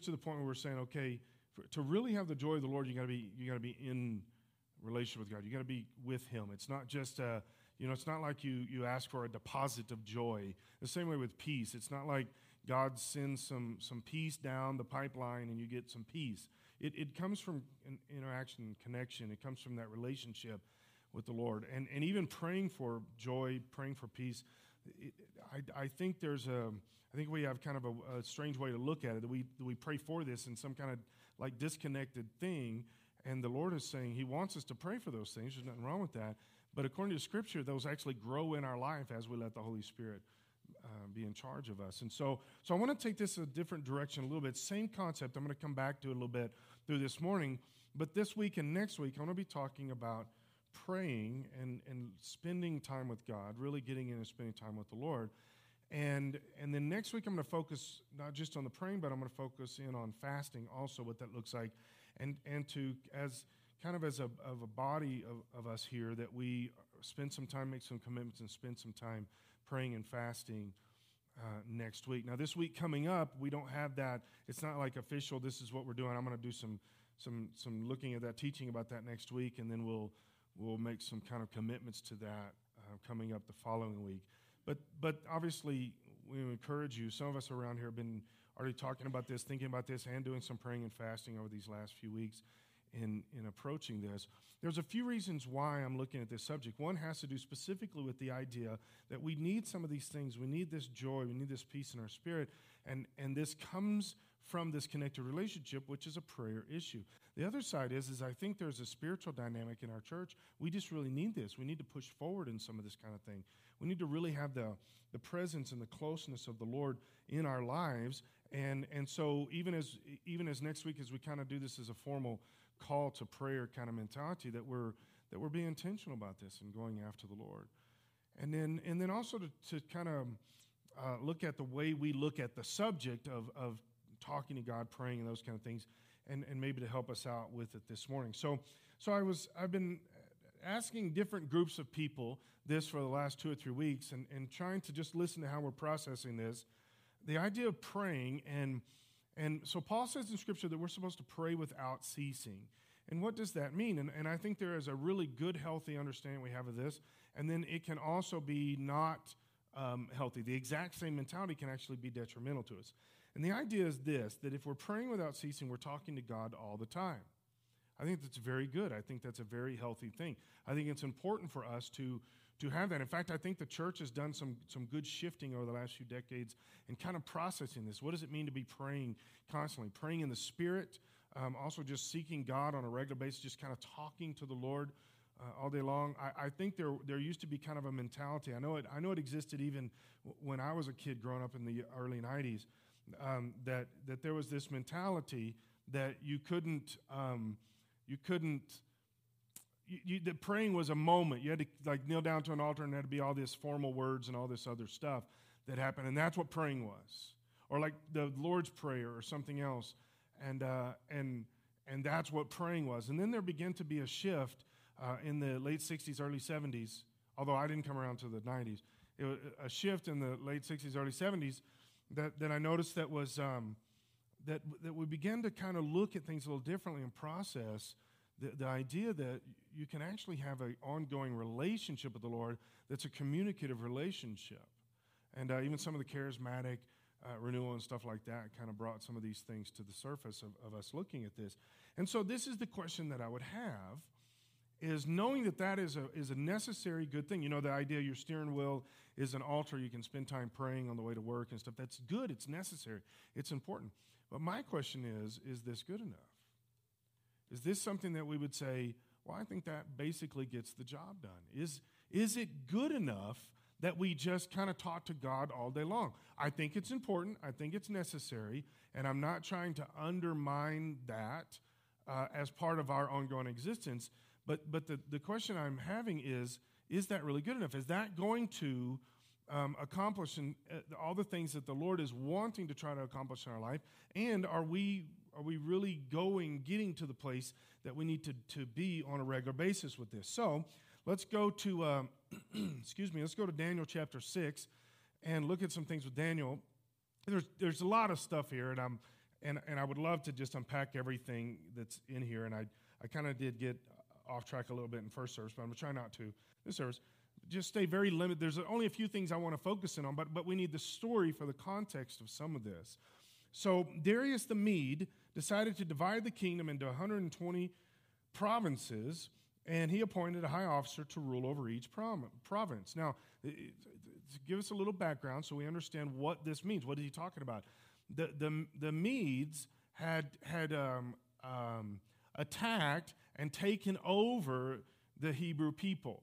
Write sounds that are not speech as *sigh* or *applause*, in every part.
to the point where we're saying, okay, for, to really have the joy of the Lord, you got to be you got to be in relationship with God. You got to be with Him. It's not just a, you know, it's not like you you ask for a deposit of joy. The same way with peace. It's not like God sends some some peace down the pipeline and you get some peace. It it comes from an interaction, connection. It comes from that relationship with the Lord, and and even praying for joy, praying for peace. I, I think there's a I think we have kind of a, a strange way to look at it that we that we pray for this in some kind of like disconnected thing, and the Lord is saying He wants us to pray for those things. There's nothing wrong with that. But according to Scripture, those actually grow in our life as we let the Holy Spirit uh, be in charge of us. And so, so I want to take this a different direction a little bit. Same concept. I'm going to come back to it a little bit through this morning. But this week and next week, I want to be talking about praying and, and spending time with God, really getting in and spending time with the Lord. And, and then next week, I'm going to focus not just on the praying, but I'm going to focus in on fasting also, what that looks like. And, and to, as kind of as a, of a body of, of us here, that we spend some time, make some commitments, and spend some time praying and fasting uh, next week. Now, this week coming up, we don't have that. It's not like official. This is what we're doing. I'm going to do some some some looking at that, teaching about that next week, and then we'll we'll make some kind of commitments to that uh, coming up the following week. But, but obviously, we encourage you. Some of us around here have been already talking about this, thinking about this, and doing some praying and fasting over these last few weeks in, in approaching this. There's a few reasons why I'm looking at this subject. One has to do specifically with the idea that we need some of these things. We need this joy, we need this peace in our spirit, and, and this comes from this connected relationship, which is a prayer issue. The other side is, is I think there's a spiritual dynamic in our church. We just really need this. We need to push forward in some of this kind of thing. We need to really have the, the presence and the closeness of the Lord in our lives. And, and so even as, even as next week, as we kind of do this as a formal call to prayer kind of mentality, that we're, that we're being intentional about this and going after the Lord. And then, and then also to, to kind of uh, look at the way we look at the subject of, of talking to God, praying, and those kind of things and, and maybe to help us out with it this morning. So, so I was, I've been asking different groups of people this for the last two or three weeks and, and trying to just listen to how we're processing this. The idea of praying, and, and so Paul says in Scripture that we're supposed to pray without ceasing. And what does that mean? And, and I think there is a really good, healthy understanding we have of this. And then it can also be not um, healthy. The exact same mentality can actually be detrimental to us. And the idea is this that if we're praying without ceasing, we're talking to God all the time. I think that's very good. I think that's a very healthy thing. I think it's important for us to, to have that. In fact, I think the church has done some, some good shifting over the last few decades in kind of processing this. What does it mean to be praying constantly? Praying in the Spirit, um, also just seeking God on a regular basis, just kind of talking to the Lord uh, all day long. I, I, think there, there used to be kind of a mentality. I know, it, I know it existed even when I was a kid growing up in the early 90s um, that, that there was this mentality that you couldn't, um, you couldn't, you, you, that praying was a moment. You had to like kneel down to an altar and there had to be all these formal words and all this other stuff that happened. And that's what praying was. Or like the Lord's Prayer or something else. And, uh, and, and that's what praying was. And then there began to be a shift uh, in the late 60s, early 70s, although I didn't come around to the 90s. It was a shift in the late 60s, early 70s that, that I noticed that was um, that, that we began to kind of look at things a little differently and process the, the idea that you can actually have an ongoing relationship with the Lord that's a communicative relationship. And uh, even some of the charismatic uh, renewal and stuff like that kind of brought some of these things to the surface of, of us looking at this. And so, this is the question that I would have is knowing that that is a, is a necessary good thing. You know, the idea your steering wheel is an altar, you can spend time praying on the way to work and stuff. That's good, it's necessary, it's important. But my question is is this good enough? Is this something that we would say, well, I think that basically gets the job done? Is, is it good enough that we just kind of talk to God all day long? I think it's important, I think it's necessary, and I'm not trying to undermine that uh, as part of our ongoing existence. But, but the, the question I'm having is is that really good enough? Is that going to um, accomplish in, uh, all the things that the Lord is wanting to try to accomplish in our life? And are we, are we really going, getting to the place that we need to, to be on a regular basis with this? So let's go to, um, *clears throat* excuse me, let's go to Daniel chapter 6 and look at some things with Daniel. There's, there's a lot of stuff here, and I'm, and, and I would love to just unpack everything that's in here. And I, I kind of did get off track a little bit in first service, but I'm going to try not to this service. Just stay very limited. There's only a few things I want to focus in on, but, but we need the story for the context of some of this. So Darius the Mede decided to divide the kingdom into 120 provinces, and he appointed a high officer to rule over each province. Now, give us a little background so we understand what this means. What is he talking about? The, the, the Medes had, had um, um, attacked and taken over the Hebrew people,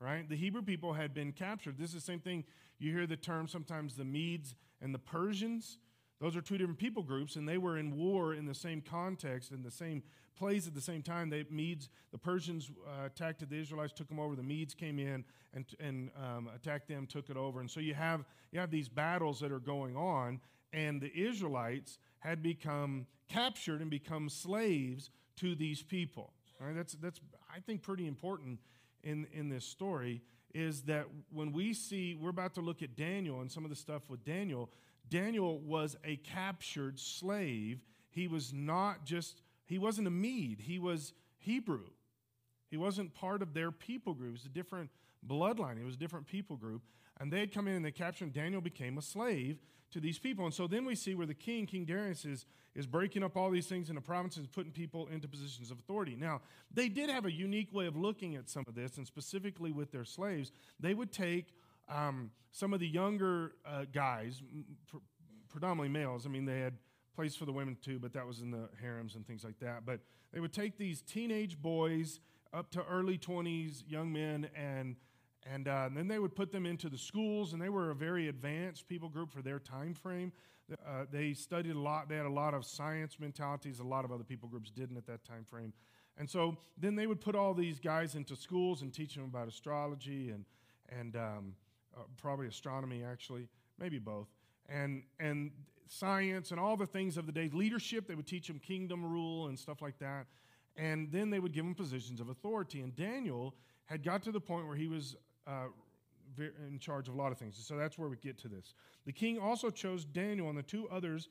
right? The Hebrew people had been captured. This is the same thing. You hear the term sometimes the Medes and the Persians. Those are two different people groups, and they were in war in the same context, in the same place at the same time. The Medes, the Persians uh, attacked the Israelites, took them over. The Medes came in and, and um, attacked them, took it over. And so you have, you have these battles that are going on, and the Israelites had become captured and become slaves to these people. That's, that's I think, pretty important in, in this story is that when we see, we're about to look at Daniel and some of the stuff with Daniel. Daniel was a captured slave. He was not just, he wasn't a Mede, he was Hebrew. He wasn't part of their people group. It was a different bloodline, it was a different people group. And they had come in and they captured him. Daniel became a slave to these people. And so then we see where the king, King Darius, is, is breaking up all these things in the provinces, putting people into positions of authority. Now, they did have a unique way of looking at some of this, and specifically with their slaves. They would take um, some of the younger uh, guys, pr- predominantly males. I mean, they had place for the women too, but that was in the harems and things like that. But they would take these teenage boys up to early 20s, young men, and and, uh, and then they would put them into the schools, and they were a very advanced people group for their time frame. Uh, they studied a lot. They had a lot of science mentalities. A lot of other people groups didn't at that time frame. And so then they would put all these guys into schools and teach them about astrology and, and um, uh, probably astronomy, actually, maybe both, and, and science and all the things of the day. Leadership, they would teach them kingdom rule and stuff like that. And then they would give them positions of authority. And Daniel had got to the point where he was uh, in charge of a lot of things. So that's where we get to this. The king also chose Daniel and the two others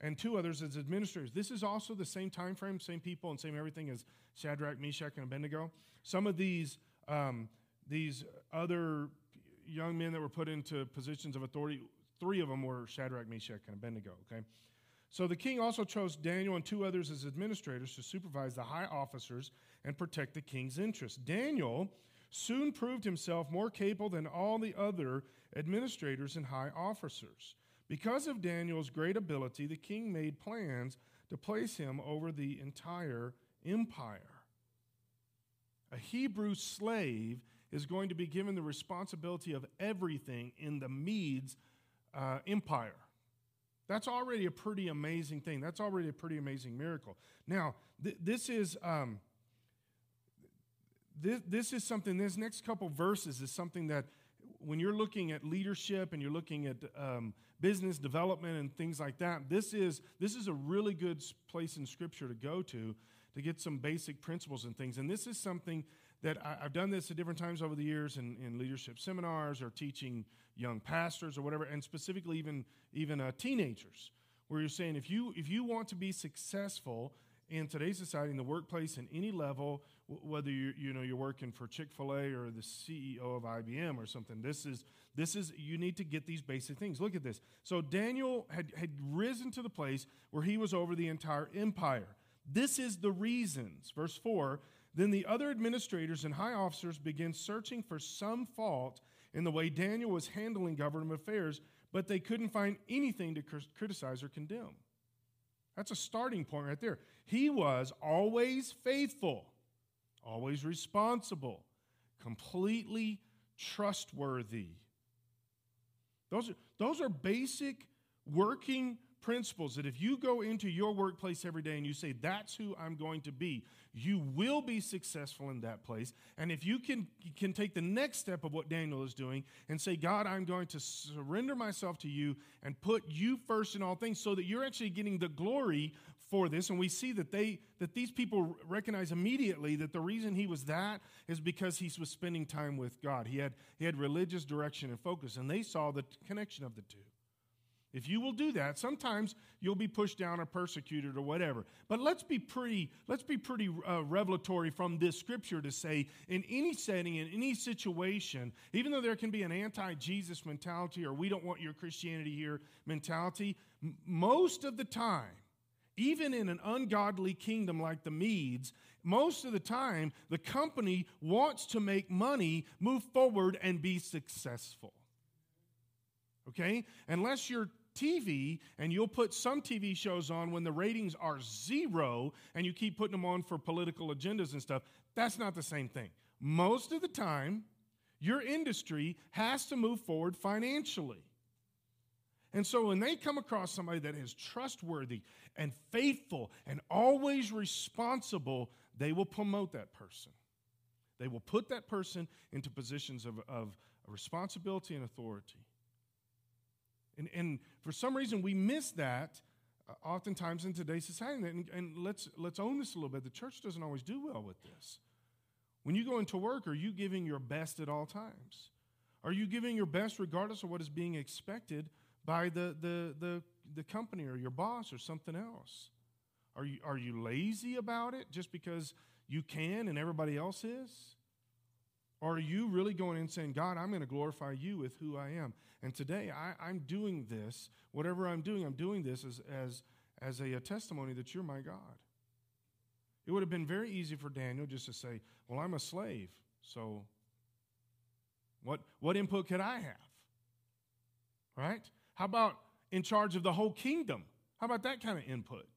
and two others as administrators. This is also the same time frame, same people, and same everything as Shadrach, Meshach, and Abednego. Some of these um, these other young men that were put into positions of authority, three of them were Shadrach, Meshach, and Abednego. Okay. So the king also chose Daniel and two others as administrators to supervise the high officers and protect the king's interests. Daniel soon proved himself more capable than all the other administrators and high officers. Because of Daniel's great ability, the king made plans to place him over the entire empire. A Hebrew slave is going to be given the responsibility of everything in the Medes uh, empire. That's already a pretty amazing thing. That's already a pretty amazing miracle. Now, th- this is um, this, this is something, this next couple verses is something that when you're looking at leadership and you're looking at um, business development and things like that, this is, this is a really good place in Scripture to go to to get some basic principles and things. And this is something that I, have done this at different times over the years in, in leadership seminars or teaching young pastors or whatever, and specifically even, even uh, teenagers, where you're saying if you, if you want to be successful in today's society, in the workplace, in any level, whether you you know you're working for Chick-fil-A or the CEO of IBM or something. This is this is you need to get these basic things. Look at this. So Daniel had, had risen to the place where he was over the entire empire. This is the reasons. Verse 4 Then the other administrators and high officers began searching for some fault in the way Daniel was handling government affairs, but they couldn't find anything to criticize or condemn. That's a starting point right there. He was always faithful always responsible, completely trustworthy. Those are, those are basic working principles that if you go into your workplace every day and you say, That's who I'm going to be, you will be successful in that place. And if you can, can take the next step of what Daniel is doing and say, God, I'm going to surrender myself to you and put you first in all things so that you're actually getting the glory for this and we see that they that these people recognize immediately that the reason he was that is because he was spending time with god he had he had religious direction and focus and they saw the connection of the two If you will do that, sometimes you'll be pushed down or persecuted or whatever. But let's be pretty, let's be pretty uh, revelatory from this scripture to say, in any setting, in any situation, even though there can be an anti-Jesus mentality or we don't want your Christianity here mentality, m- most of the time, even in an ungodly kingdom like the Medes, most of the time, the company wants to make money, move forward, and be successful. Okay? Unless you're TV and you'll put some TV shows on when the ratings are zero and you keep putting them on for political agendas and stuff, that's not the same thing. Most of the time, your industry has to move forward financially. And so when they come across somebody that is trustworthy and faithful and always responsible, they will promote that person. They will put that person into positions of, of responsibility and authority. And, and for some reason, we miss that uh, oftentimes in today's society. And, and let's, let's own this a little bit. The church doesn't always do well with this. When you go into work, are you giving your best at all times? Are you giving your best regardless of what is being expected by the, the, the, the company or your boss or something else? Are you, are you lazy about it just because you can and everybody else is? Or are you really going in saying, God, I'm going to glorify you with who I am? And today I, am doing this, whatever I'm doing, I'm doing this as, as, as a, a testimony that you're my God. It would have been very easy for Daniel just to say, Well, I'm a slave, so what, what input could I have? Right? How about in charge of the whole kingdom? How about that kind of input?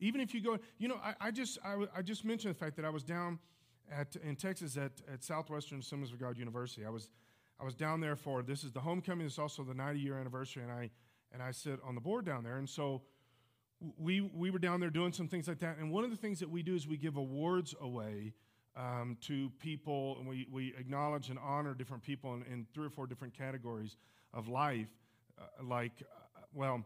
Even if you go, you know, I, I just I, I, just mentioned the fact that I was down at in Texas at, at Southwestern Assemblies of God University. I was I was down there for this is the homecoming. It's also the 90 year anniversary, and I and I sit on the board down there. And so we we were down there doing some things like that. And one of the things that we do is we give awards away um, to people, and we we acknowledge and honor different people in, in three or four different categories of life, uh, like, uh, well,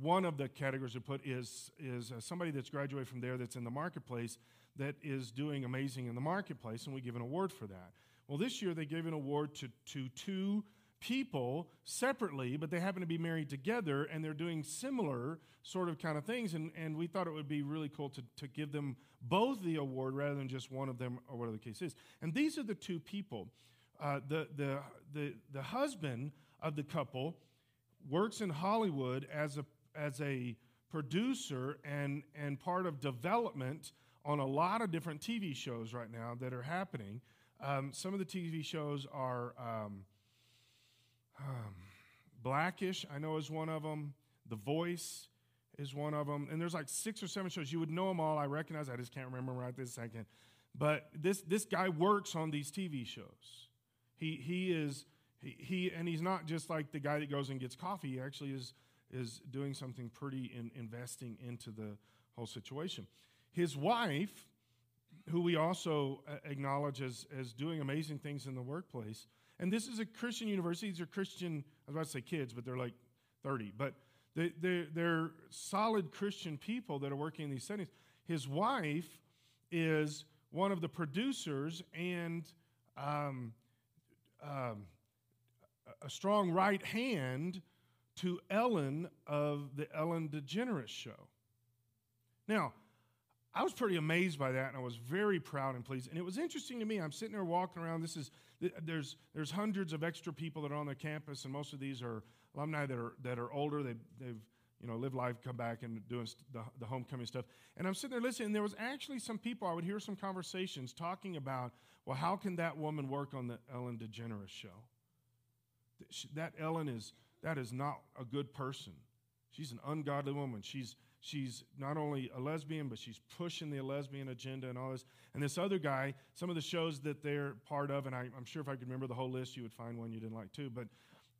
one of the categories we put is, is uh, somebody that's graduated from there that's in the marketplace that is doing amazing in the marketplace, and we give an award for that. Well, this year they gave an award to, to two people separately, but they happen to be married together and they're doing similar sort of kind of things. And, and we thought it would be really cool to, to give them both the award rather than just one of them or whatever the case is. And these are the two people. Uh, the, the, the, the husband of the couple works in Hollywood as a, as a producer and, and part of development on a lot of different TV shows right now that are happening. Um, some of the TV shows are um, um, Blackish, I know is one of them. The Voice is one of them. And there's like six or seven shows. You would know them all. I recognize. I just can't remember right this second. But this, this guy works on these TV shows. He, he is he, and he's not just like the guy that goes and gets coffee. He actually is is doing something pretty in investing into the whole situation. His wife, who we also uh, acknowledge as, as doing amazing things in the workplace, and this is a Christian university. These are Christian, I was about to say kids, but they're like 30, but they, they're, they're solid Christian people that are working in these settings. His wife is one of the producers and um, um, a strong right hand to Ellen of the Ellen DeGeneres show. Now, I was pretty amazed by that, and I was very proud and pleased. And it was interesting to me. I'm sitting there walking around. This is there's there's hundreds of extra people that are on the campus, and most of these are alumni that are that are older. They, they've you know lived life, come back, and doing the, the homecoming stuff. And I'm sitting there listening. And there was actually some people. I would hear some conversations talking about, well, how can that woman work on the Ellen DeGeneres show? That Ellen is that is not a good person. She's an ungodly woman. She's she's not only a lesbian, but she's pushing the lesbian agenda and all this. And this other guy, some of the shows that they're part of, and I, am sure if I could remember the whole list, you would find one you didn't like too. But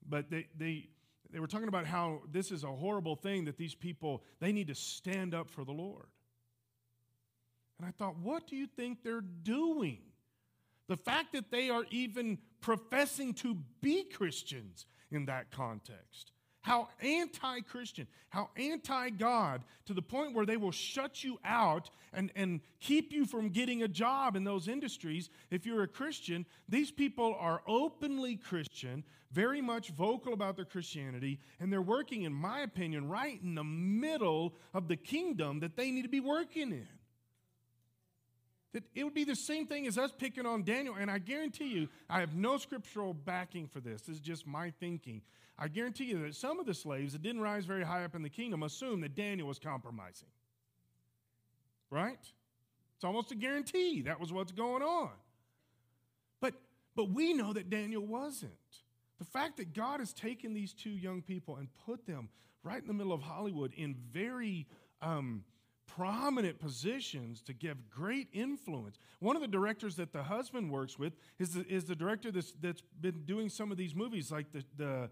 but they they they were talking about how this is a horrible thing that these people they need to stand up for the Lord. And I thought, what do you think they're doing? The fact that they are even professing to be Christians in that context how anti Christian, how anti God, to the point where they will shut you out and, and keep you from getting a job in those industries if you're a Christian. These people are openly Christian, very much vocal about their Christianity, and they're working, in my opinion, right in the middle of the kingdom that they need to be working in. That it would be the same thing as us picking on Daniel, and I guarantee you, I have no scriptural backing for this. This is just my thinking. I guarantee you that some of the slaves that didn't rise very high up in the kingdom assumed that Daniel was compromising. Right? It's almost a guarantee that was what's going on. But, but we know that Daniel wasn't. The fact that God has taken these two young people and put them right in the middle of Hollywood in very um, prominent positions to give great influence. One of the directors that the husband works with is the, is the director that's, that's been doing some of these movies, like the, the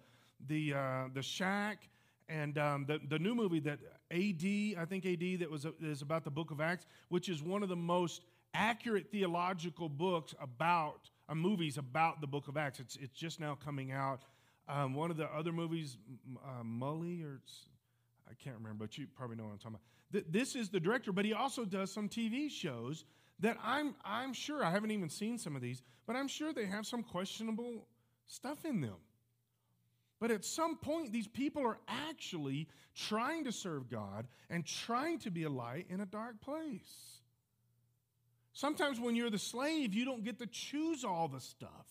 the uh, the Shack, and um, the the new movie that AD I think AD that was is about the Book of Acts, which is one of the most accurate theological books about uh, movies about the Book of Acts. It's it's just now coming out. Um, one of the other movies, uh, Mully or I can't remember, but you probably know what I'm talking about. This is the director, but he also does some TV shows that I'm I'm sure I haven't even seen some of these, but I'm sure they have some questionable stuff in them. But at some point, these people are actually trying to serve God and trying to be a light in a dark place. Sometimes when you're the slave, you don't get to choose all the stuff,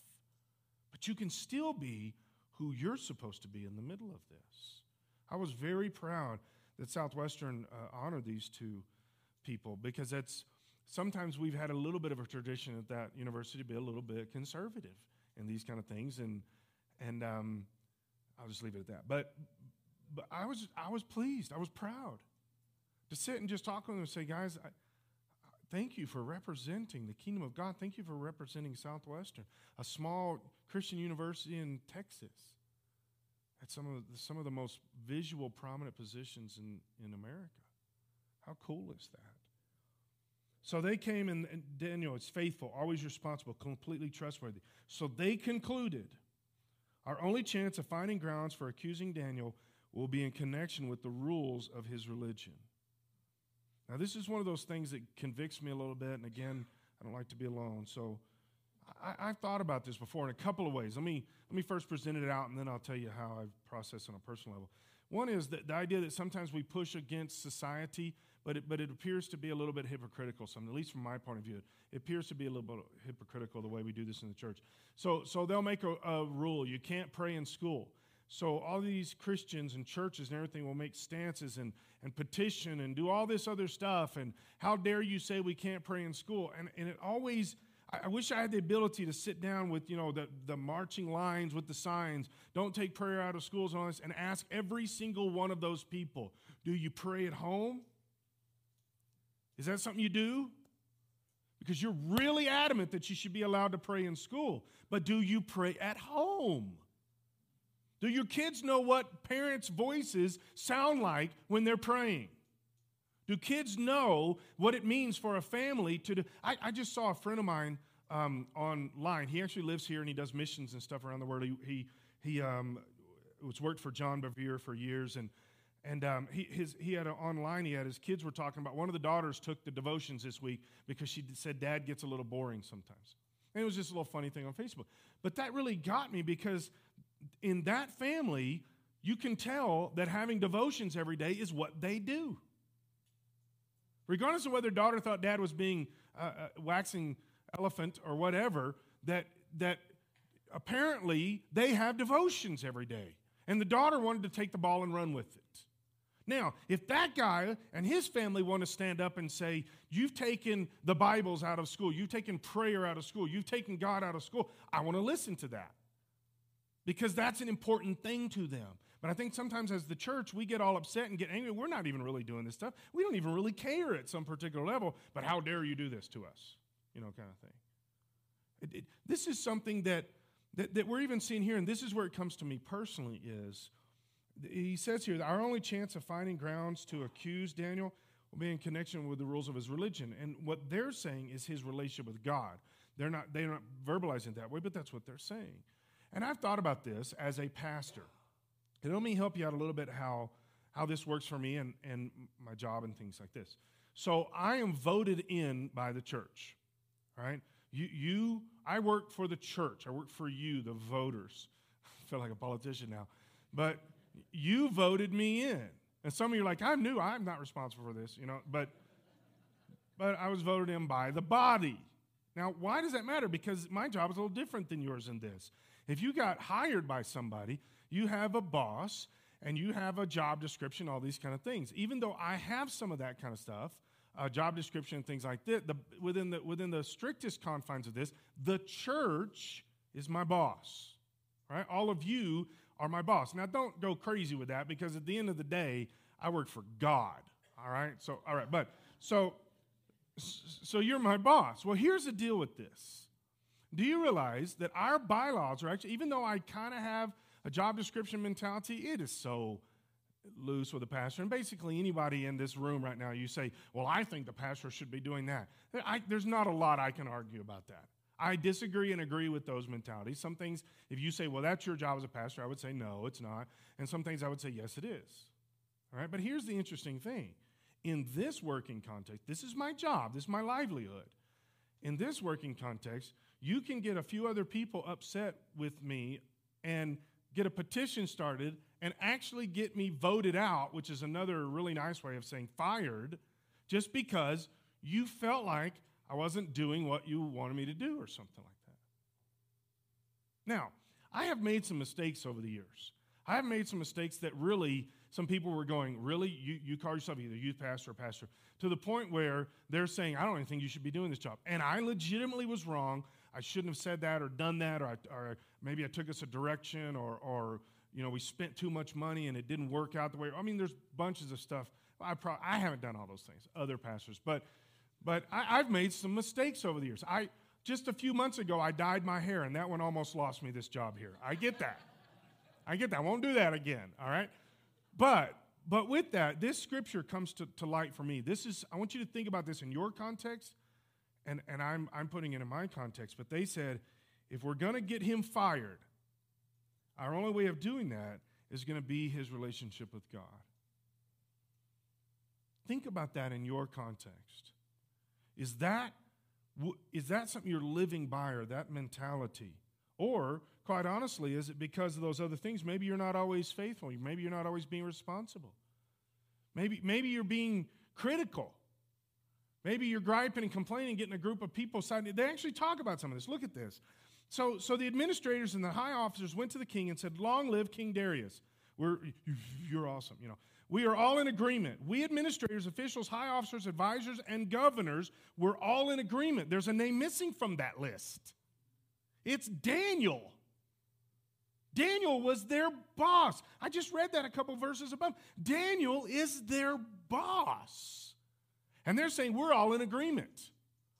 but you can still be who you're supposed to be in the middle of this. I was very proud that Southwestern uh, honored these two people because that's sometimes we've had a little bit of a tradition at that university to be a little bit conservative in these kind of things and and um, I'll just leave it at that. But, but I, was, I was pleased. I was proud to sit and just talk with them and say, guys, I, thank you for representing the kingdom of God. Thank you for representing Southwestern, a small Christian university in Texas. At some of the, some of the most visual, prominent positions in, in America. How cool is that? So they came, and, and Daniel is faithful, always responsible, completely trustworthy. So they concluded our only chance of finding grounds for accusing Daniel will be in connection with the rules of his religion. Now, this is one of those things that convicts me a little bit, and again, I don't like to be alone. So I, have thought about this before in a couple of ways. Let me, let me first present it out, and then I'll tell you how I've processed on a personal level. One is that the idea that sometimes we push against society, but it, but it appears to be a little bit hypocritical, some, at least from my point of view. It appears to be a little bit hypocritical the way we do this in the church. So, so they'll make a, a rule you can't pray in school. So all these Christians and churches and everything will make stances and, and petition and do all this other stuff. And how dare you say we can't pray in school? And, and it always I wish I had the ability to sit down with, you know, the, the marching lines with the signs, don't take prayer out of schools all this, and ask every single one of those people, do you pray at home? Is that something you do? Because you're really adamant that you should be allowed to pray in school. But do you pray at home? Do your kids know what parents' voices sound like when they're praying? Do kids know what it means for a family to do? I, I just saw a friend of mine um, online. He actually lives here and he does missions and stuff around the world. He, he, he um, was worked for John Bevere for years. And, and um, he, his, he had online, he had his kids were talking about, one of the daughters took the devotions this week because she said dad gets a little boring sometimes. And it was just a little funny thing on Facebook. But that really got me because in that family, you can tell that having devotions every day is what they do. Regardless of whether daughter thought dad was being uh, uh, waxing elephant or whatever, that, that apparently they have devotions every day. And the daughter wanted to take the ball and run with it. Now, if that guy and his family want to stand up and say, You've taken the Bibles out of school, you've taken prayer out of school, you've taken God out of school, I want to listen to that. Because that's an important thing to them. But I think sometimes as the church, we get all upset and get angry. We're not even really doing this stuff. We don't even really care at some particular level, but how dare you do this to us? You know, kind of thing. It, it, this is something that, that, that we're even seeing here, and this is where it comes to me personally is he says here that our only chance of finding grounds to accuse Daniel will be in connection with the rules of his religion. And what they're saying is his relationship with God. They're not, they're not verbalizing that way, but that's what they're saying. And I've thought about this as a pastor And let me help you out a little bit how, how this works for me and, and my job and things like this. So I am voted in by the church, right? You, you, I work for the church. I work for you, the voters. I *laughs* feel like a politician now. But you voted me in. And some of you are like, I'm new. I'm not responsible for this, you know. But, but I was voted in by the body. Now, why does that matter? Because my job is a little different than yours in this. If you got hired by somebody, you have a boss and you have a job description, all these kind of things. Even though I have some of that kind of stuff, uh, job description things like that, the, within, the, within the strictest confines of this, the church is my boss, right? All of you are my boss. Now, don't go crazy with that because at the end of the day, I work for God, all right? So, all right, but so, so you're my boss. Well, here's the deal with this. Do you realize that our bylaws are actually, even though I kind of have a job description mentality, it is so loose with the pastor. And basically, anybody in this room right now, you say, Well, I think the pastor should be doing that. I, there's not a lot I can argue about that. I disagree and agree with those mentalities. Some things, if you say, Well, that's your job as a pastor, I would say, No, it's not. And some things I would say, Yes, it is. All right, but here's the interesting thing. In this working context, this is my job, this is my livelihood. In this working context, you can get a few other people upset with me and get a petition started and actually get me voted out, which is another really nice way of saying fired, just because you felt like I wasn't doing what you wanted me to do or something like that. Now, I have made some mistakes over the years. I have made some mistakes that really, some people were going, Really? You, you call yourself either youth pastor or pastor, to the point where they're saying, I don't even think you should be doing this job. And I legitimately was wrong. I shouldn't have said that or done that, or, I, or maybe I took us a direction, or, or you know, we spent too much money and it didn't work out the way. I mean, there's bunches of stuff. I, pro- I haven't done all those things, other pastors, but, but I, I've made some mistakes over the years. I, just a few months ago, I dyed my hair, and that one almost lost me this job here. I get that. I get that. I won't do that again, all right? But but with that, this scripture comes to, to light for me. This is, I want you to think about this in your context and, and I'm, I'm putting it in my context, but they said if we're going to get him fired, our only way of doing that is going to be his relationship with God. Think about that in your context. Is that, is that something you're living by or that mentality? Or, quite honestly, is it because of those other things? Maybe you're not always faithful. Maybe you're not always being responsible. Maybe, maybe you're being critical. Maybe you're griping and complaining, getting a group of people side. They actually talk about some of this. Look at this. So, so the administrators and the high officers went to the king and said, "Long live King Darius. We're you're awesome. You know, we are all in agreement. We administrators, officials, high officers, advisors, and governors, we're all in agreement. There's a name missing from that list. It's Daniel." Daniel was their boss. I just read that a couple verses above. Daniel is their boss. And they're saying we're all in agreement.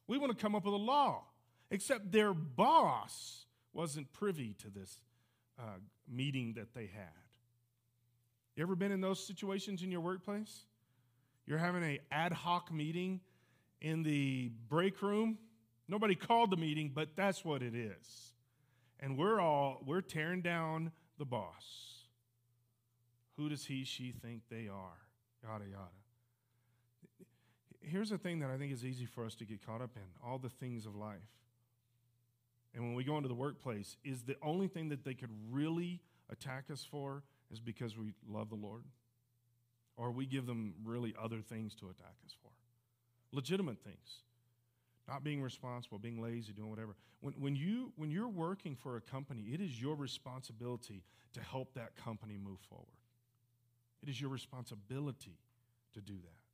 We want to come up with a law. Except their boss wasn't privy to this uh, meeting that they had. You ever been in those situations in your workplace? You're having a ad hoc meeting in the break room. Nobody called the meeting, but that's what it is. And we're all we're tearing down the boss. Who does he, she think they are? Yada yada here's the thing that I think is easy for us to get caught up in all the things of life. And when we go into the workplace, is the only thing that they could really attack us for is because we love the Lord? Or we give them really other things to attack us for? Legitimate things. Not being responsible, being lazy, doing whatever. When, when, you, when you're working for a company, it is your responsibility to help that company move forward. It is your responsibility to do that.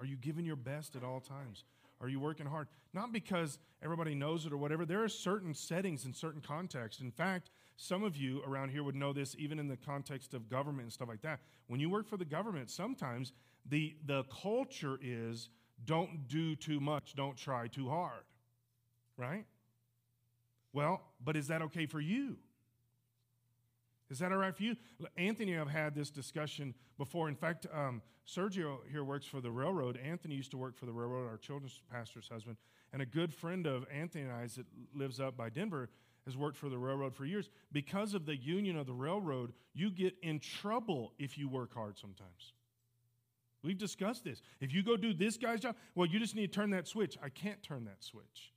Are you giving your best at all times? Are you working hard? Not because everybody knows it or whatever. There are certain settings and certain contexts. In fact, some of you around here would know this even in the context of government and stuff like that. When you work for the government, sometimes the, the culture is don't do too much, don't try too hard. Right? Well, but is that okay for you? Is that all right for you? Anthony and I have had this discussion before. In fact, um, Sergio here works for the railroad. Anthony used to work for the railroad, our children's pastor's husband. And a good friend of Anthony and I's that lives up by Denver has worked for the railroad for years. Because of the union of the railroad, you get in trouble if you work hard sometimes. We've discussed this. If you go do this guy's job, well, you just need to turn that switch. I can't turn that switch.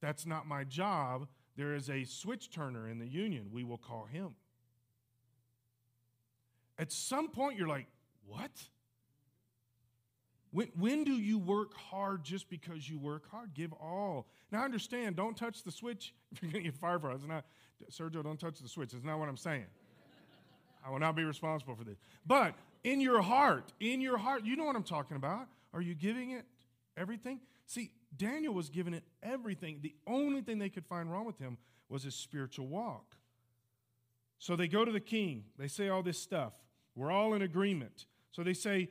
That's not my job. There is a switch turner in the union. We will call him. At some point, you're like, what? When, when do you work hard just because you work hard? Give all. Now, understand, don't touch the switch *laughs* if you're going to get fired for it. It's not, Sergio, don't touch the switch. That's not what I'm saying. I will not be responsible for this. But in your heart, in your heart, you know what I'm talking about. Are you giving it everything? See, Daniel was giving it everything. The only thing they could find wrong with him was his spiritual walk. So they go to the king. They say all this stuff. We're all in agreement. So they say,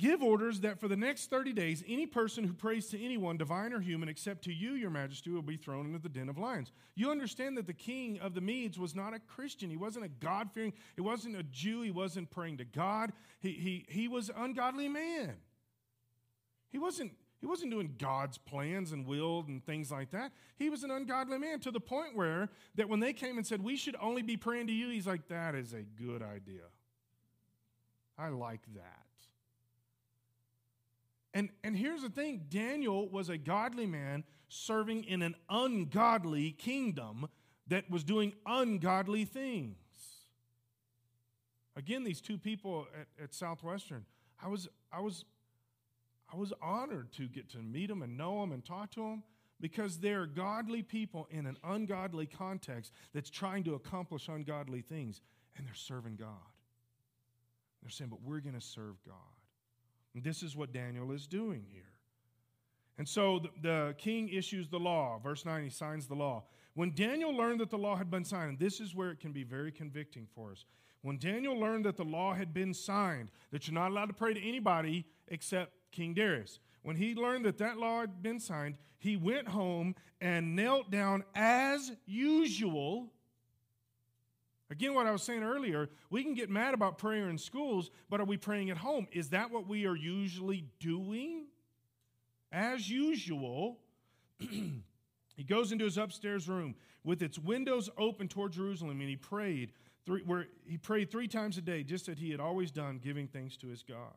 Give orders that for the next 30 days, any person who prays to anyone, divine or human, except to you, your majesty, will be thrown into the den of lions. You understand that the king of the Medes was not a Christian. He wasn't a God fearing, he wasn't a Jew, he wasn't praying to God. He, he, he was an ungodly man. He wasn't, he wasn't doing God's plans and will and things like that. He was an ungodly man to the point where that when they came and said, We should only be praying to you, he's like, That is a good idea. I like that. And, and here's the thing Daniel was a godly man serving in an ungodly kingdom that was doing ungodly things. Again, these two people at, at Southwestern, I was, I, was, I was honored to get to meet them and know them and talk to them because they're godly people in an ungodly context that's trying to accomplish ungodly things, and they're serving God. They're saying, but we're going to serve God. And this is what Daniel is doing here. And so the, the, king issues the law. Verse 9, he signs the law. When Daniel learned that the law had been signed, and this is where it can be very convicting for us. When Daniel learned that the law had been signed, that you're not allowed to pray to anybody except King Darius, when he learned that that law had been signed, he went home and knelt down as usual Again, what I was saying earlier, we can get mad about prayer in schools, but are we praying at home? Is that what we are usually doing? As usual, *clears throat* he goes into his upstairs room with its windows open toward Jerusalem, and he prayed three, where he prayed three times a day, just as he had always done, giving thanks to his God.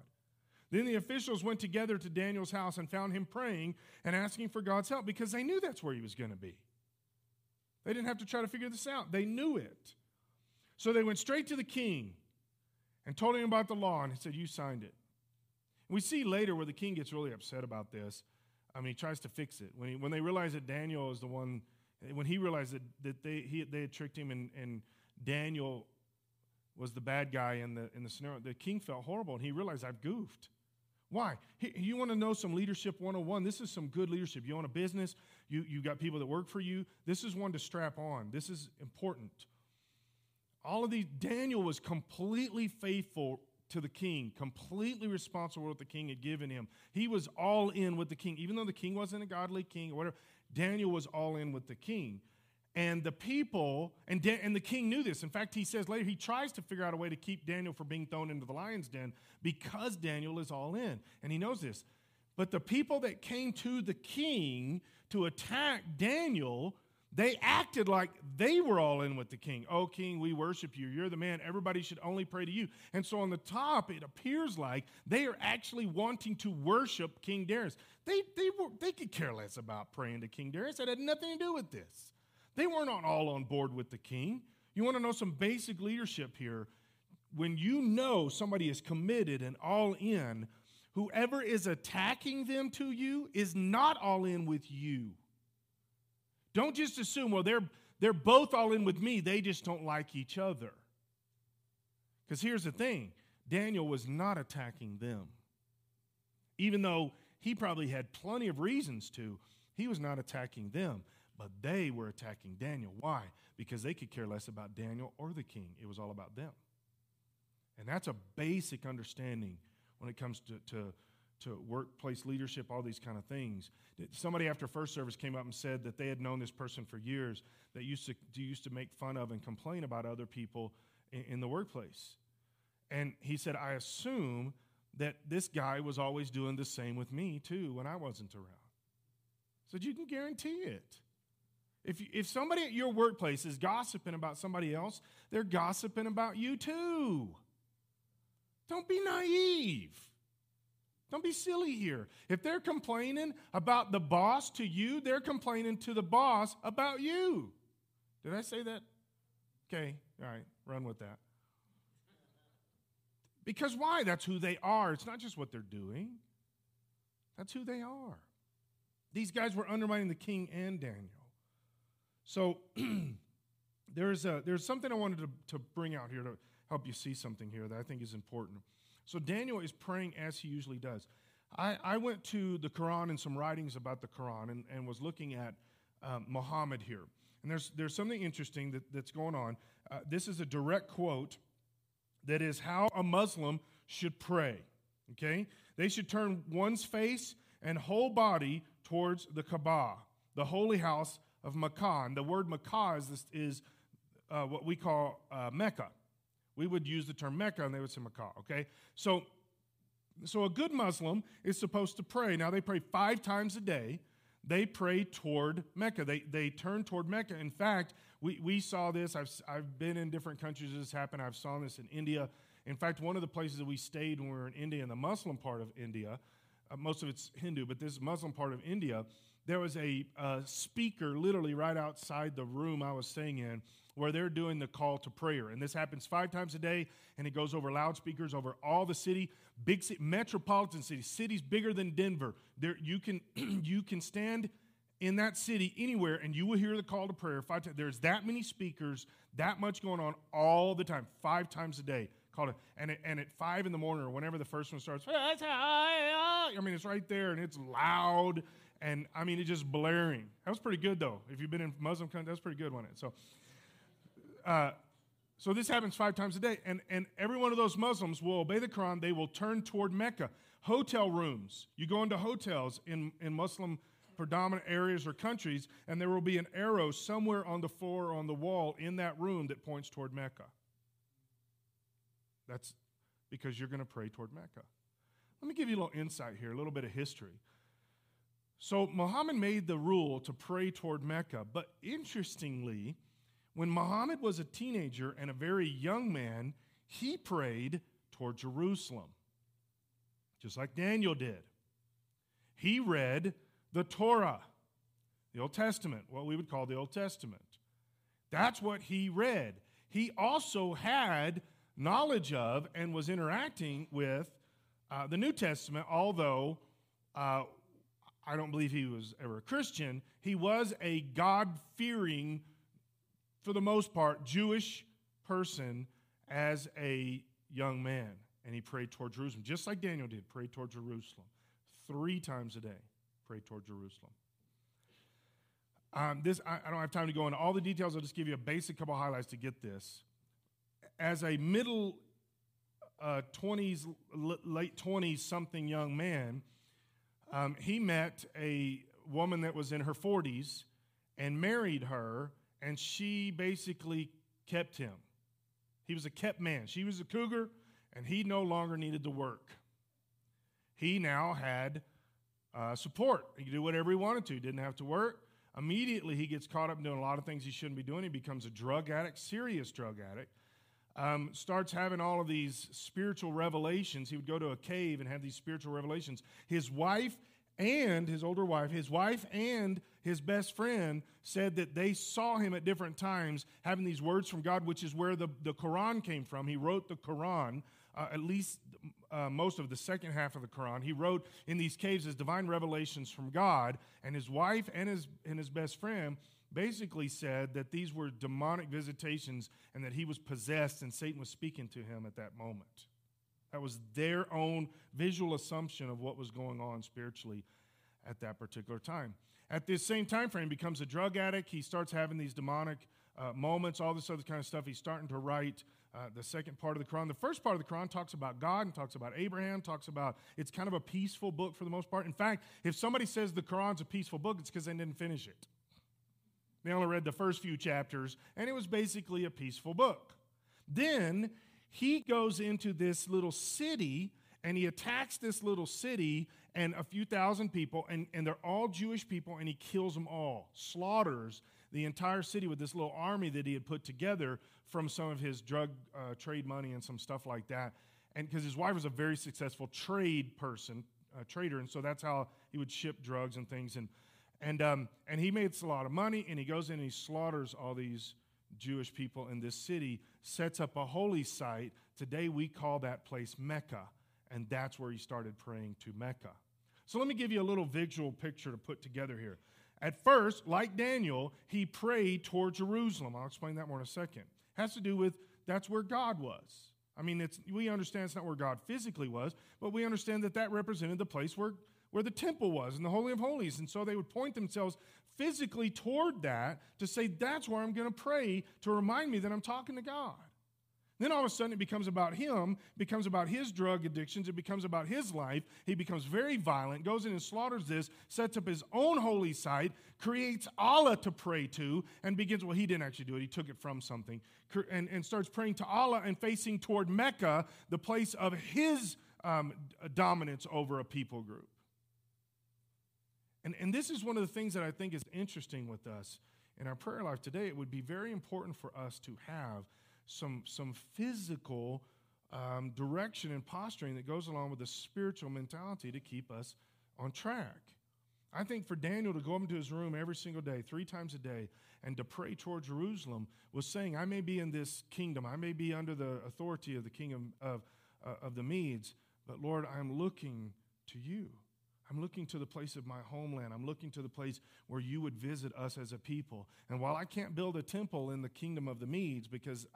Then the officials went together to Daniel's house and found him praying and asking for God's help because they knew that's where he was going to be. They didn't have to try to figure this out, they knew it. So they went straight to the king and told him about the law, and he said, You signed it. we see later where the king gets really upset about this. I mean, he tries to fix it. When, he, when they realize that Daniel is the one, when he realized that, that they, he, they had tricked him and, and Daniel was the bad guy in the, in the scenario, the king felt horrible and he realized, I've goofed. Why? You want to know some leadership 101? This is some good leadership. You own a business, you, you got people that work for you. This is one to strap on. This is important all of these, Daniel was completely faithful to the king, completely responsible for what the king had given him. He was all in with the king. Even though the king wasn't a godly king or whatever, Daniel was all in with the king. And the people, and, Dan, and the king knew this. In fact, he says later, he tries to figure out a way to keep Daniel from being thrown into the lion's den because Daniel is all in. And he knows this. But the people that came to the king to attack Daniel they acted like they were all in with the king. Oh, king, we worship you. You're the man. Everybody should only pray to you. And so on the top, it appears like they are actually wanting to worship King Darius. They, they, were, they could care less about praying to King Darius. It had nothing to do with this. They weren't all on board with the king. You want to know some basic leadership here? When you know somebody is committed and all in, whoever is attacking them to you is not all in with you. Don't just assume, well, they're, they're both all in with me, they just don't like each other. Because here's the thing Daniel was not attacking them. Even though he probably had plenty of reasons to, he was not attacking them. But they were attacking Daniel. Why? Because they could care less about Daniel or the king. It was all about them. And that's a basic understanding when it comes to, to to workplace leadership, all these kind of things. Somebody after first service came up and said that they had known this person for years that used to, used to make fun of and complain about other people in, in the workplace. And he said, I assume that this guy was always doing the same with me too when I wasn't around. So you can guarantee it. If, if somebody at your workplace is gossiping about somebody else, they're gossiping about you too. Don't be naive. Don't be silly here. If they're complaining about the boss to you, they're complaining to the boss about you. Did I say that? Okay, all right, run with that. Because why? That's who they are. It's not just what they're doing, that's who they are. These guys were undermining the king and Daniel. So *clears throat* there's, a, there's something I wanted to, to bring out here to help you see something here that I think is important. So Daniel is praying as he usually does. I, I went to the Quran and some writings about the Quran and, and was looking at um, Muhammad here. And there's, there's something interesting that, that's going on. Uh, this is a direct quote that is how a Muslim should pray. Okay? They should turn one's face and whole body towards the Kaaba, the holy house of Makkah. And the word Makkah is, is uh, what we call uh, Mecca. We would use the term Mecca and they would say Makkah, okay? So, so a good Muslim is supposed to pray. Now, they pray five times a day. They pray toward Mecca. They, they turn toward Mecca. In fact, we, we saw this. I've, I've been in different countries this happened. I've saw this in India. In fact, one of the places that we stayed when we were in India, in the Muslim part of India, uh, most of it's Hindu, but this Muslim part of India, there was a, a speaker literally right outside the room I was staying in where they're doing the call to prayer. And this happens five times a day, and it goes over loudspeakers over all the city, big city, metropolitan cities, cities bigger than Denver. There, you can *clears throat* you can stand in that city anywhere, and you will hear the call to prayer five times. There's that many speakers, that much going on all the time, five times a day. Called it, and, it, and at five in the morning or whenever the first one starts, I mean, it's right there and it's loud and I mean, it's just blaring. That was pretty good, though. If you've been in Muslim country, that's pretty good, wasn't it? So, uh, so this happens five times a day, and, and every one of those Muslims will obey the Quran. They will turn toward Mecca. Hotel rooms. You go into hotels in, in Muslim predominant areas or countries, and there will be an arrow somewhere on the floor or on the wall in that room that points toward Mecca. That's because you're going to pray toward Mecca. Let me give you a little insight here, a little bit of history. So Muhammad made the rule to pray toward Mecca, but interestingly, when Muhammad was a teenager and a very young man, he prayed toward Jerusalem, just like Daniel did. He read the Torah, the Old Testament, what we would call the Old Testament. That's what he read. He also had knowledge of and was interacting with uh, the New Testament, although uh, I don't believe he was ever a Christian. He was a God fearing, for the most part, Jewish person as a young man. And he prayed toward Jerusalem, just like Daniel did, prayed toward Jerusalem. Three times a day, prayed toward Jerusalem. Um, this I, I, don't have time to go into all the details. I'll just give you a basic couple highlights to get this. As a middle uh, 20s, late 20s something young man, um, he met a woman that was in her 40s and married her, and she basically kept him. He was a kept man. She was a cougar, and he no longer needed to work. He now had uh, support. He could do whatever he wanted to, he didn't have to work. Immediately, he gets caught up doing a lot of things he shouldn't be doing. He becomes a drug addict, serious drug addict um, starts having all of these spiritual revelations. He would go to a cave and have these spiritual revelations. His wife and his older wife, his wife and his best friend said that they saw him at different times having these words from God, which is where the, the Quran came from. He wrote the Quran, uh, at least uh, most of the second half of the Quran. He wrote in these caves as divine revelations from God, and his wife and his, and his best friend basically said that these were demonic visitations and that he was possessed and Satan was speaking to him at that moment. That was their own visual assumption of what was going on spiritually at that particular time. At this same time frame, becomes a drug addict. He starts having these demonic uh, moments, all this other kind of stuff. He's starting to write uh, the second part of the Quran. The first part of the Quran talks about God and talks about Abraham, talks about it's kind of a peaceful book for the most part. In fact, if somebody says the Quran's a peaceful book, it's because they didn't finish it. They only read the first few chapters, and it was basically a peaceful book. Then he goes into this little city and he attacks this little city and a few thousand people, and, and they're all Jewish people, and he kills them all, slaughters the entire city with this little army that he had put together from some of his drug uh, trade money and some stuff like that. And because his wife was a very successful trade person, uh, trader, and so that's how he would ship drugs and things. And and um, and he makes a lot of money, and he goes in and he slaughters all these Jewish people in this city, sets up a holy site. Today we call that place Mecca, and that's where he started praying to Mecca. So let me give you a little visual picture to put together here. At first, like Daniel, he prayed toward Jerusalem. I'll explain that more in a second. It has to do with that's where God was. I mean, it's, we understand it's not where God physically was, but we understand that that represented the place where, where the temple was and the Holy of Holies. And so they would point themselves physically toward that to say, that's where I'm going to pray to remind me that I'm talking to God. Then all of a sudden it becomes about him, becomes about his drug addictions, it becomes about his life. He becomes very violent, goes in and slaughters this, sets up his own holy site, creates Allah to pray to, and begins, well, he didn't actually do it, he took it from something, and, and starts praying to Allah and facing toward Mecca, the place of his um, dominance over a people group. And, and this is one of the things that I think is interesting with us in our prayer life today. It would be very important for us to have some, some physical um, direction and posturing that goes along with the spiritual mentality to keep us on track. I think for Daniel to go up into his room every single day, three times a day, and to pray toward Jerusalem was saying, I may be in this kingdom, I may be under the authority of the kingdom of, uh, of the Medes, but Lord, I'm looking to you. I'm looking to the place of my homeland. I'm looking to the place where you would visit us as a people. And while I can't build a temple in the kingdom of the Medes because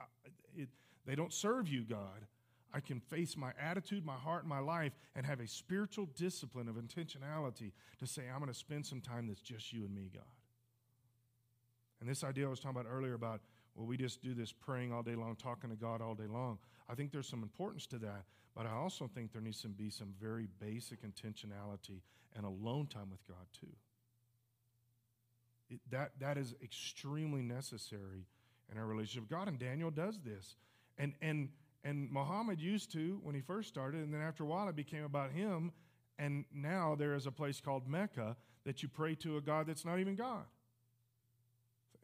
it, they don't serve you, God, I can face my attitude, my heart, my life and have a spiritual discipline of intentionality to say, I'm going to spend some time that's just you and me, God. And this idea I was talking about earlier about, well, we just do this praying all day long, talking to God all day long. I think there's some importance to that. But I also think there needs to be some very basic intentionality and alone time with God, too. It, that, that is extremely necessary in our relationship with God. And Daniel does this. And, and, and Muhammad used to when he first started, and then after a while it became about him. And now there is a place called Mecca that you pray to a God that's not even God.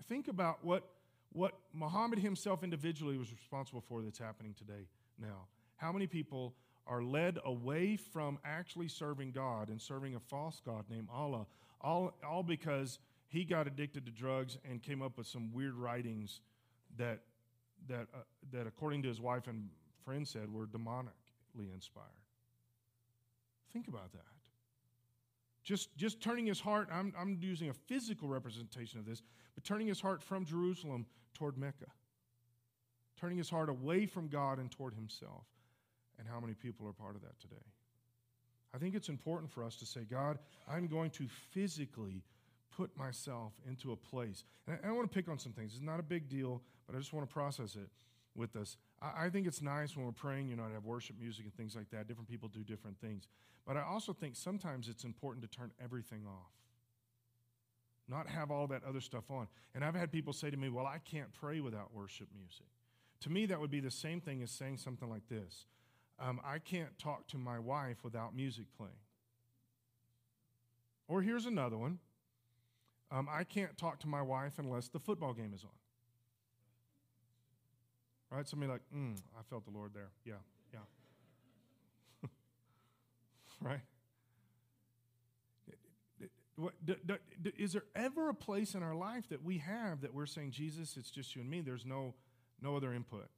Think about what, what Muhammad himself individually was responsible for that's happening today now. How many people are led away from actually serving God and serving a false God named Allah, all, all because he got addicted to drugs and came up with some weird writings that, that, uh, that according to his wife and friends said, were demonically inspired. Think about that. Just, just turning his heart, I'm, I'm using a physical representation of this, but turning his heart from Jerusalem toward Mecca. Turning his heart away from God and toward himself and how many people are part of that today. I think it's important for us to say, God, I'm going to physically put myself into a place. And I, I want to pick on some things. It's not a big deal, but I just want to process it with us. I, I think it's nice when we're praying, you know, to have worship music and things like that. Different people do different things. But I also think sometimes it's important to turn everything off. Not have all that other stuff on. And I've had people say to me, Well, I can't pray without worship music. To me, that would be the same thing as saying something like this um, I can't talk to my wife without music playing. Or here's another one um, I can't talk to my wife unless the football game is on. Right? Somebody like, mm, I felt the Lord there. Yeah, yeah. *laughs* right? Is there ever a place in our life that we have that we're saying, Jesus, it's just you and me? There's no, no other input.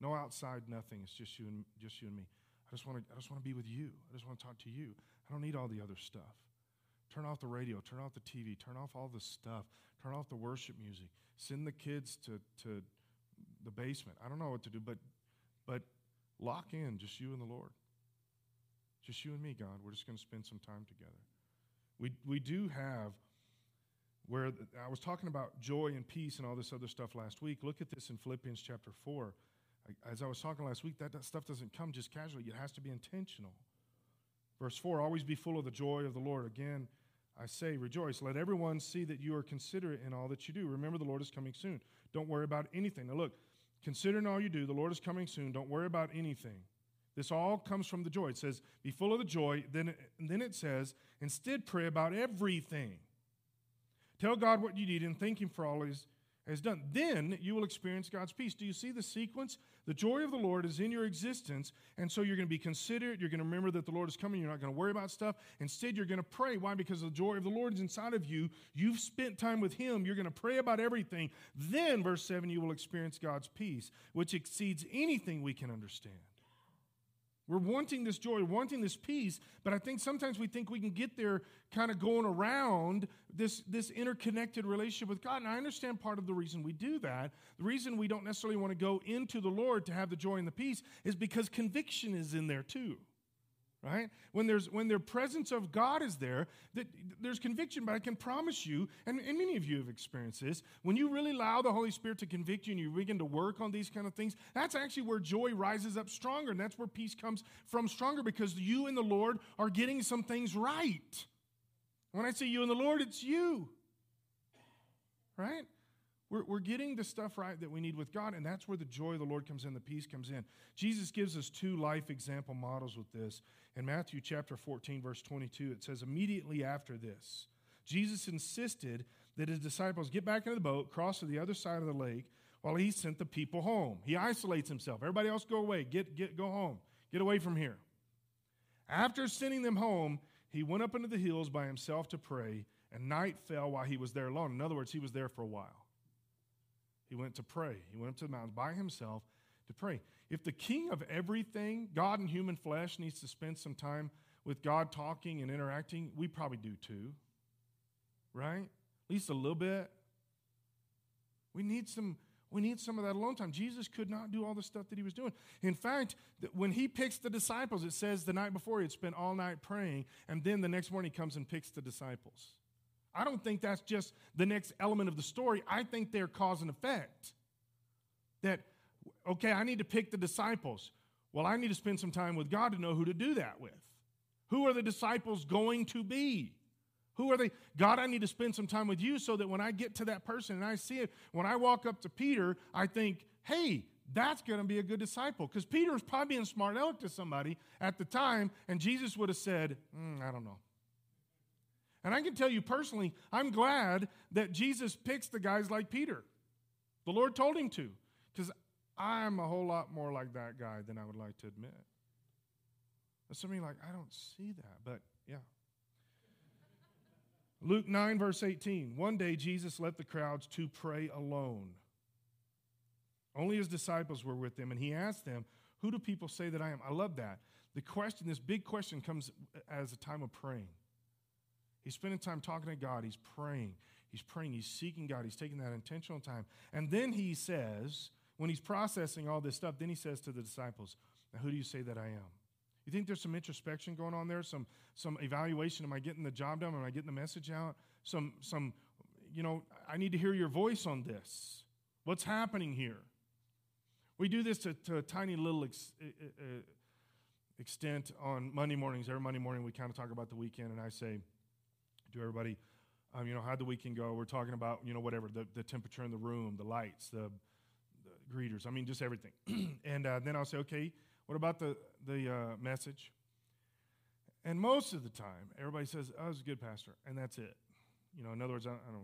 No outside, nothing. It's just you and just you and me. I just want to I just want to be with you. I just want to talk to you. I don't need all the other stuff. Turn off the radio, turn off the TV, turn off all the stuff, turn off the worship music. Send the kids to, to the basement. I don't know what to do, but but lock in just you and the Lord. Just you and me, God. We're just going to spend some time together. We we do have where I was talking about joy and peace and all this other stuff last week. Look at this in Philippians chapter 4 as I was talking last week, that, that stuff doesn't come just casually, it has to be intentional. Verse 4 Always be full of the joy of the Lord. Again, I say, rejoice. Let everyone see that you are considerate in all that you do. Remember, the Lord is coming soon. Don't worry about anything. Now, look, consider in all you do, the Lord is coming soon. Don't worry about anything. This all comes from the joy. It says, be full of the joy. Then, then it says, instead, pray about everything. Tell God what you need and thank Him for all He's has done. Then you will experience God's peace. Do you see the sequence? The joy of the Lord is in your existence, and so you're going to be considerate. You're going to remember that the Lord is coming. You're not going to worry about stuff. Instead, you're going to pray. Why? Because the joy of the Lord is inside of you. You've spent time with Him. You're going to pray about everything. Then, verse 7, you will experience God's peace, which exceeds anything we can understand. We're wanting this joy, wanting this peace, but I think sometimes we think we can get there kind of going around this, this interconnected relationship with God. And I understand part of the reason we do that. The reason we don't necessarily want to go into the Lord to have the joy and the peace is because conviction is in there too right? When there's when their presence of god is there that there's conviction but i can promise you and, and many of you have experienced this when you really allow the holy spirit to convict you and you begin to work on these kind of things that's actually where joy rises up stronger and that's where peace comes from stronger because you and the lord are getting some things right. When i say you and the lord it's you right we're, we're getting the stuff right that we need with God, and that's where the joy of the Lord comes in, the peace comes in. Jesus gives us two life example models with this. In Matthew chapter 14, verse 22, it says, Immediately after this, Jesus insisted that his disciples get back into the boat, cross to the other side of the lake, while he sent the people home. He isolates himself. Everybody else go away. Get, get, go home. Get away from here. After sending them home, he went up into the hills by himself to pray, and night fell while he was there alone. In other words, he was there for a while. He went to pray. He went up to the mountains by himself to pray. If the king of everything, God in human flesh, needs to spend some time with God talking and interacting, we probably do too. Right? At least a little bit. We need some we need some of that alone time. Jesus could not do all the stuff that he was doing. In fact, when he picks the disciples, it says the night before he had spent all night praying, and then the next morning he comes and picks the disciples. I don't think that's just the next element of the story. I think they're cause and effect. That, okay, I need to pick the disciples. Well, I need to spend some time with God to know who to do that with. Who are the disciples going to be? Who are they? God, I need to spend some time with you so that when I get to that person and I see it, when I walk up to Peter, I think, hey, that's going to be a good disciple. Because Peter was probably being smart aleck to somebody at the time, and Jesus would have said, mm, I don't know. And I can tell you personally, I'm glad that Jesus picks the guys like Peter. The Lord told him to, because I'm a whole lot more like that guy than I would like to admit. And some of you like, I don't see that, but yeah. Luke 9, verse 18. One day Jesus left the crowds to pray alone. Only his disciples were with him, and he asked them, Who do people say that I am? I love that. The question, this big question, comes as a time of praying. He's spending time talking to God. He's praying. He's praying. He's seeking God. He's taking that intentional time. And then he says, when he's processing all this stuff, then he says to the disciples, Now, who do you say that I am? You think there's some introspection going on there? Some, some evaluation? Am I getting the job done? Am I getting the message out? Some, some, you know, I need to hear your voice on this. What's happening here? We do this to, to a tiny little ex, uh, extent on Monday mornings. Every Monday morning, we kind of talk about the weekend, and I say, to everybody, um, you know, how'd the weekend go? We're talking about, you know, whatever, the, the temperature in the room, the lights, the, the greeters, I mean, just everything. *clears throat* and uh, then I'll say, okay, what about the, the uh, message? And most of the time, everybody says, oh, it was a good pastor, and that's it. You know, in other words, I, I don't,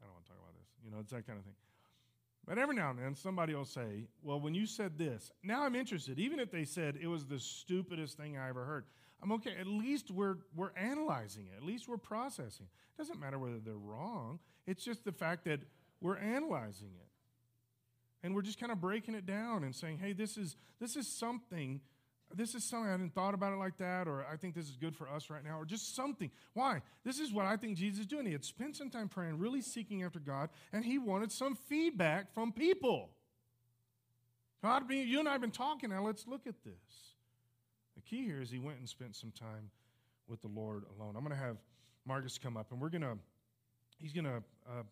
I don't want to talk about this. You know, it's that kind of thing. But every now and then, somebody will say, Well, when you said this, now I'm interested. Even if they said it was the stupidest thing I ever heard, I'm okay. At least we're, we're analyzing it. At least we're processing it. Doesn't matter whether they're wrong. It's just the fact that we're analyzing it. And we're just kind of breaking it down and saying, hey, this is, this is something, this is something I hadn't thought about it like that, or I think this is good for us right now, or just something. Why? This is what I think Jesus is doing. He had spent some time praying, really seeking after God, and he wanted some feedback from people. God, you and I have been talking now. Let's look at this. The key here is he went and spent some time with the Lord alone. I'm going to have Marcus come up, and we're going to, he's going to uh,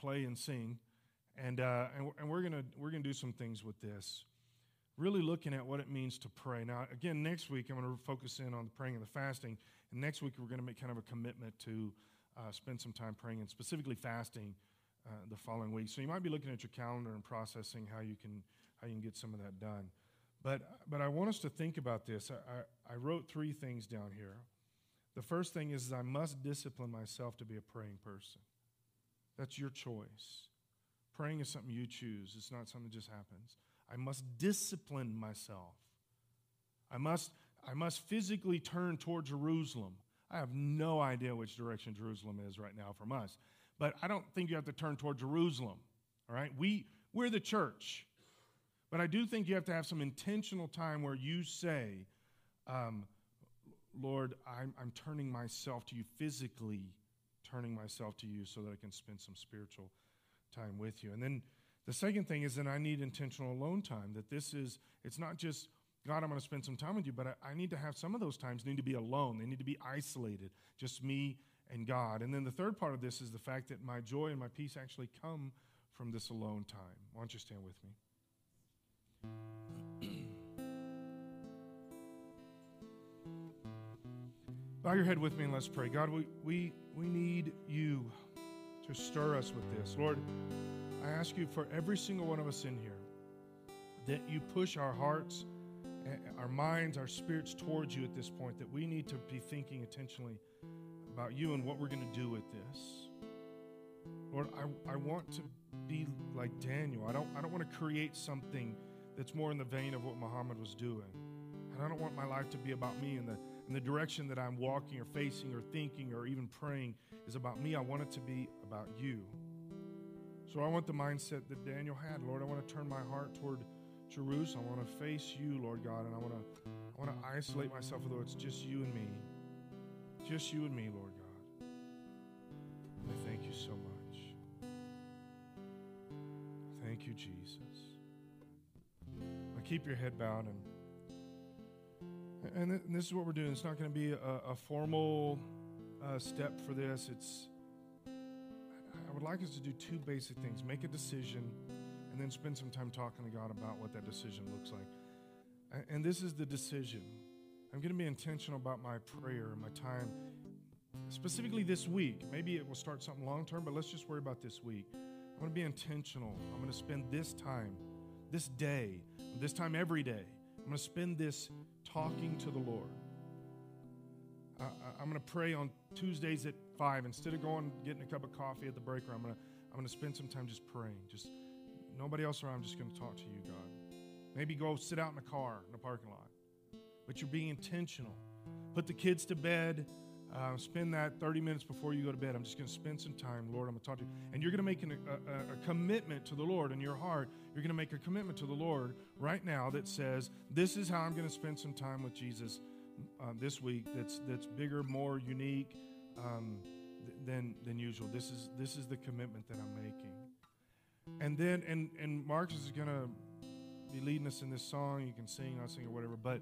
play and sing, and, uh, and, and we're going to we're going to do some things with this. Really looking at what it means to pray. Now, again, next week I'm going to focus in on the praying and the fasting, and next week we're going to make kind of a commitment to uh, spend some time praying and specifically fasting uh, the following week. So you might be looking at your calendar and processing how you can how you can get some of that done. But, but I want us to think about this. I, I, I wrote three things down here The first thing is, is I must discipline myself to be a praying person. That's your choice. Praying is something you choose, it's not something that just happens. I must discipline myself. I must, I must physically turn toward Jerusalem. I have no idea which direction Jerusalem is right now from us, but I don't think you have to turn toward Jerusalem. All right? We, we're the church. But I do think you have to have some intentional time where you say, um, Lord, I'm, I'm turning myself to you, physically turning myself to you so that I can spend some spiritual time with you. And then the second thing is that I need intentional alone time, that this is, it's not just, God, I'm going to spend some time with you, but I, I need to have some of those times need to be alone. They need to be isolated, just me and God. And then the third part of this is the fact that my joy and my peace actually come from this alone time. Why don't you stand with me? Bow your head with me and let's pray. God, we, we, we need you to stir us with this. Lord, I ask you for every single one of us in here that you push our hearts, eh, our minds, our spirits towards you at this point, that we need to be thinking intentionally about you and what we're going to do with this. Lord, I, I want to be like Daniel. I don't, I don't want to create something that's more in the vein of what Muhammad was doing. And I don't want my life to be about me and the, and the direction that I'm walking or facing or thinking or even praying is about me. I want it to be about you. So I want the mindset that Daniel had. Lord, I want to turn my heart toward Jerusalem. I want to face you, Lord God, and I want to I want to isolate myself, although it's just you and me. Just you and me, Lord God. I thank you so much. Thank you, Jesus. Keep your head bowed and and this is what we're doing. It's not going to be a, a formal uh, step for this. It's I would like us to do two basic things: make a decision, and then spend some time talking to God about what that decision looks like. And this is the decision. I'm going to be intentional about my prayer and my time, specifically this week. Maybe it will start something long term, but let's just worry about this week. I'm going to be intentional. I'm going to spend this time, this day, this time every day. I'm going to spend this talking to the Lord. I, am going to pray on Tuesdays at 5. Instead of going getting a cup of coffee at the break room, I'm going to, I'm going to spend some time just praying. Just nobody else around. I'm just going to talk to you, God. Maybe go sit out in the car in the parking lot. But you're being intentional. Put the kids to bed. Uh, spend that 30 minutes before you go to bed. I'm just going to spend some time, Lord. I'm going to talk to you. And you're going to make an, a, a, commitment to the Lord in your heart. You're going to make a commitment to the Lord right now that says, This is how I'm going to spend some time with Jesus uh, this week that's, that's bigger, more unique um, th- than, than usual. This is, this is the commitment that I'm making. And then, and, and Marcus is going to be leading us in this song. You can sing, I'll sing, or whatever. But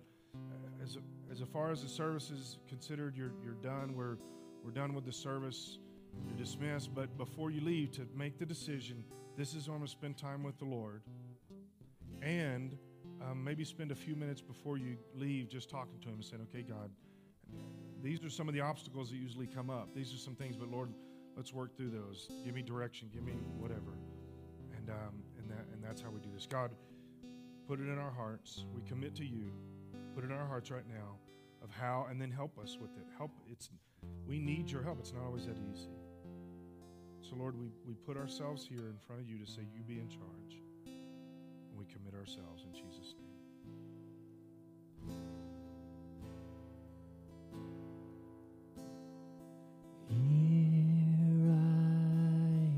as, as far as the service is considered, you're, you're done. We're, we're done with the service. You're dismissed. But before you leave, to make the decision this is when I'm going to spend time with the Lord. And um, maybe spend a few minutes before you leave just talking to Him and saying, okay, God, these are some of the obstacles that usually come up. These are some things, but Lord, let's work through those. Give me direction, give me whatever. And, um, and, that, and that's how we do this. God, put it in our hearts. We commit to you. Put it in our hearts right now of how, and then help us with it. Help. It's we need your help. It's not always that easy. So, Lord, we, we put ourselves here in front of you to say, You be in charge. And we commit ourselves in Jesus' name. Here I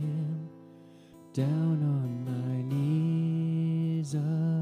am down